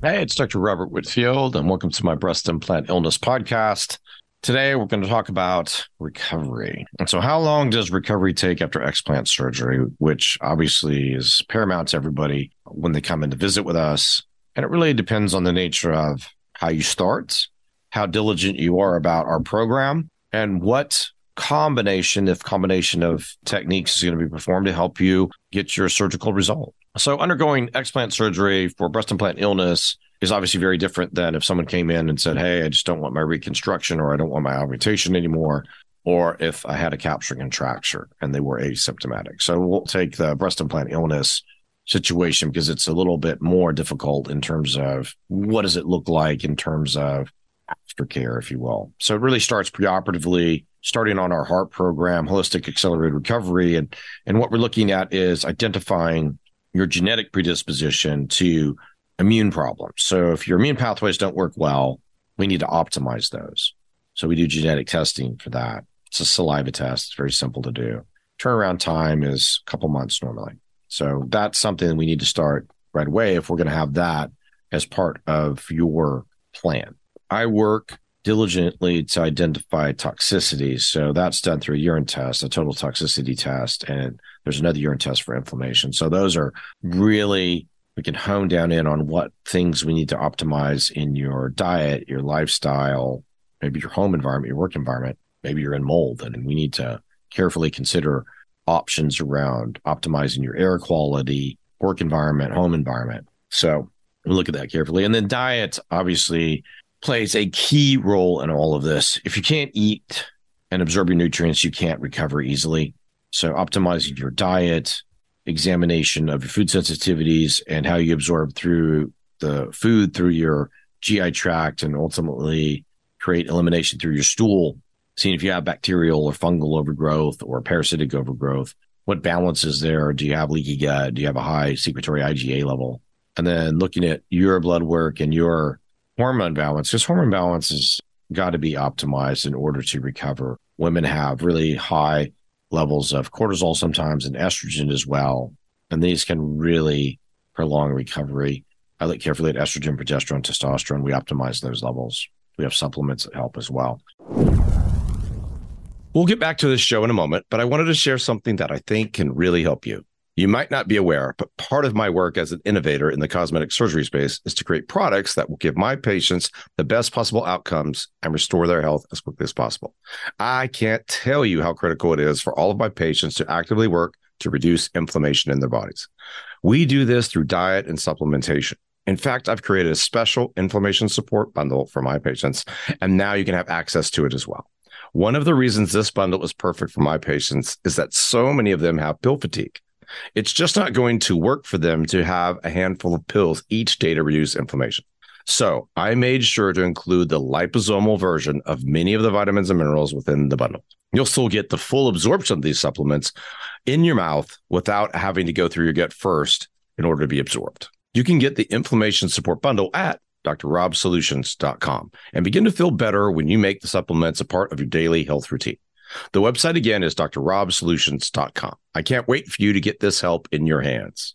Hey, it's Dr. Robert Whitfield, and welcome to my breast implant illness podcast. Today, we're going to talk about recovery. And so, how long does recovery take after explant surgery, which obviously is paramount to everybody when they come in to visit with us? And it really depends on the nature of how you start, how diligent you are about our program, and what combination, if combination of techniques is going to be performed to help you get your surgical result. So, undergoing explant surgery for breast implant illness is obviously very different than if someone came in and said, Hey, I just don't want my reconstruction or I don't want my augmentation anymore, or if I had a capsular contracture and they were asymptomatic. So, we'll take the breast implant illness situation because it's a little bit more difficult in terms of what does it look like in terms of aftercare, if you will. So, it really starts preoperatively starting on our heart program, holistic accelerated recovery. And, and what we're looking at is identifying your genetic predisposition to immune problems. So if your immune pathways don't work well, we need to optimize those. So we do genetic testing for that. It's a saliva test. It's very simple to do. Turnaround time is a couple months normally. So that's something we need to start right away if we're going to have that as part of your plan. I work diligently to identify toxicities. So that's done through a urine test, a total toxicity test, and there's another urine test for inflammation. So those are really we can hone down in on what things we need to optimize in your diet, your lifestyle, maybe your home environment, your work environment. Maybe you're in mold, and we need to carefully consider options around optimizing your air quality, work environment, home environment. So we look at that carefully. And then diet, obviously, plays a key role in all of this. If you can't eat and absorb your nutrients, you can't recover easily. So optimizing your diet, examination of your food sensitivities and how you absorb through the food through your GI tract and ultimately create elimination through your stool, seeing if you have bacterial or fungal overgrowth or parasitic overgrowth. What balance is there? Do you have leaky gut? Do you have a high secretory IgA level? And then looking at your blood work and your hormone balance, because hormone balance has got to be optimized in order to recover. Women have really high levels of cortisol sometimes and estrogen as well. And these can really prolong recovery. I look carefully at estrogen, progesterone, testosterone. We optimize those levels. We have supplements that help as well. We'll get back to this show in a moment, but I wanted to share something that I think can really help you. You might not be aware, but part of my work as an innovator in the cosmetic surgery space is to create products that will give my patients the best possible outcomes and restore their health as quickly as possible. I can't tell you how critical it is for all of my patients to actively work to reduce inflammation in their bodies. We do this through diet and supplementation. In fact, I've created a special inflammation support bundle for my patients, and now you can have access to it as well. One of the reasons this bundle is perfect for my patients is that so many of them have pill fatigue. It's just not going to work for them to have a handful of pills each day to reduce inflammation. So I made sure to include the liposomal version of many of the vitamins and minerals within the bundle. You'll still get the full absorption of these supplements in your mouth without having to go through your gut first in order to be absorbed. You can get the inflammation support bundle at drrobsolutions.com and begin to feel better when you make the supplements a part of your daily health routine. The website again is drrobsolutions.com. I can't wait for you to get this help in your hands.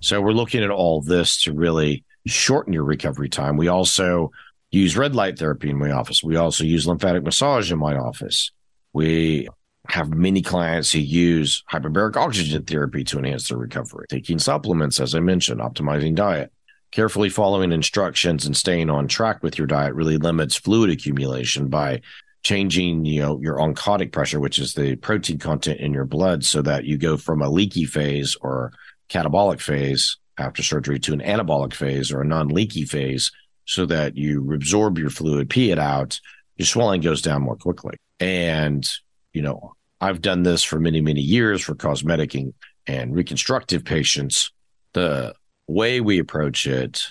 So, we're looking at all this to really shorten your recovery time. We also use red light therapy in my office. We also use lymphatic massage in my office. We have many clients who use hyperbaric oxygen therapy to enhance their recovery, taking supplements, as I mentioned, optimizing diet. Carefully following instructions and staying on track with your diet really limits fluid accumulation by changing you know your oncotic pressure which is the protein content in your blood so that you go from a leaky phase or catabolic phase after surgery to an anabolic phase or a non-leaky phase so that you absorb your fluid pee it out your swelling goes down more quickly. And you know i've done this for many many years for cosmetic and, and reconstructive patients. The way we approach it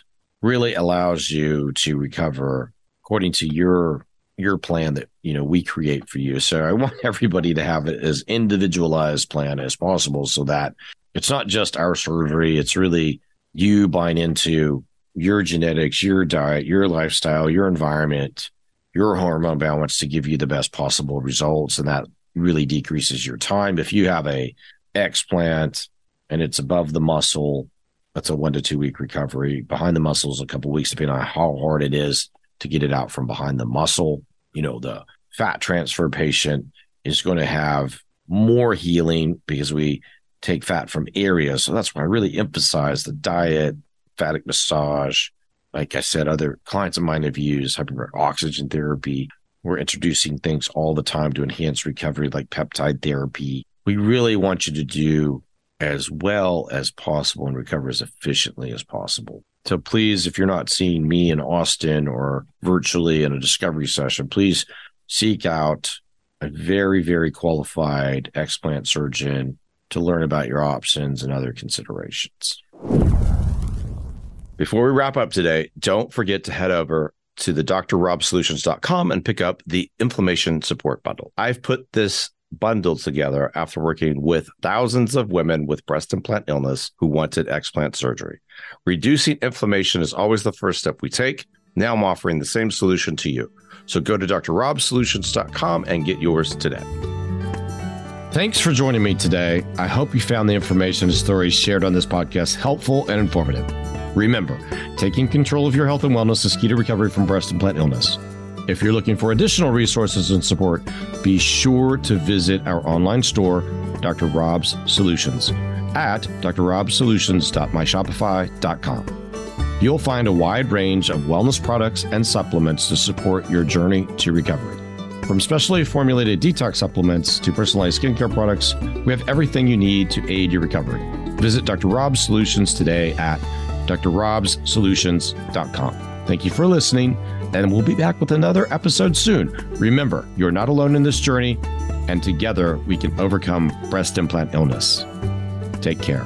really allows you to recover according to your your plan that you know we create for you. So i want everybody to have it as individualized plan as possible so that it's not just our surgery. It's really you buying into your genetics your diet your lifestyle your environment your hormone balance to give you the best possible results. And that really decreases your time. If you have a explant and it's above the muscle that's a one to two week recovery. Behind the muscles a couple weeks depending on how hard it is to get it out from behind the muscle you know, the fat transfer patient is going to have more healing because we take fat from areas. So that's why I really emphasize the diet, lymphatic massage. Like I said, other clients of mine have used hyperbaric oxygen therapy. We're introducing things all the time to enhance recovery, like peptide therapy. We really want you to do as well as possible and recover as efficiently as possible. So please, if you're not seeing me in Austin or virtually in a discovery session, please seek out a very, very qualified explant surgeon to learn about your options and other considerations. Before we wrap up today, don't forget to head over to the drrobsolutions.com and pick up the inflammation support bundle. I've put this bundled together after working with thousands of women with breast implant illness who wanted explant surgery. Reducing inflammation is always the first step we take. Now I'm offering the same solution to you. So go to drrobsolutions.com and get yours today. Thanks for joining me today. I hope you found the information and stories shared on this podcast helpful and informative. Remember, taking control of your health and wellness is key to recovery from breast implant illness. If you're looking for additional resources and support, be sure to visit our online store, Dr. Rob's Solutions, at drrobsolutions.myshopify.com. You'll find a wide range of wellness products and supplements to support your journey to recovery. From specially formulated detox supplements to personalized skincare products, we have everything you need to aid your recovery. Visit Dr. Rob's Solutions today at drrobsolutions.com. Thank you for listening and we'll be back with another episode soon. Remember, you're not alone in this journey, and together we can overcome breast implant illness. Take care.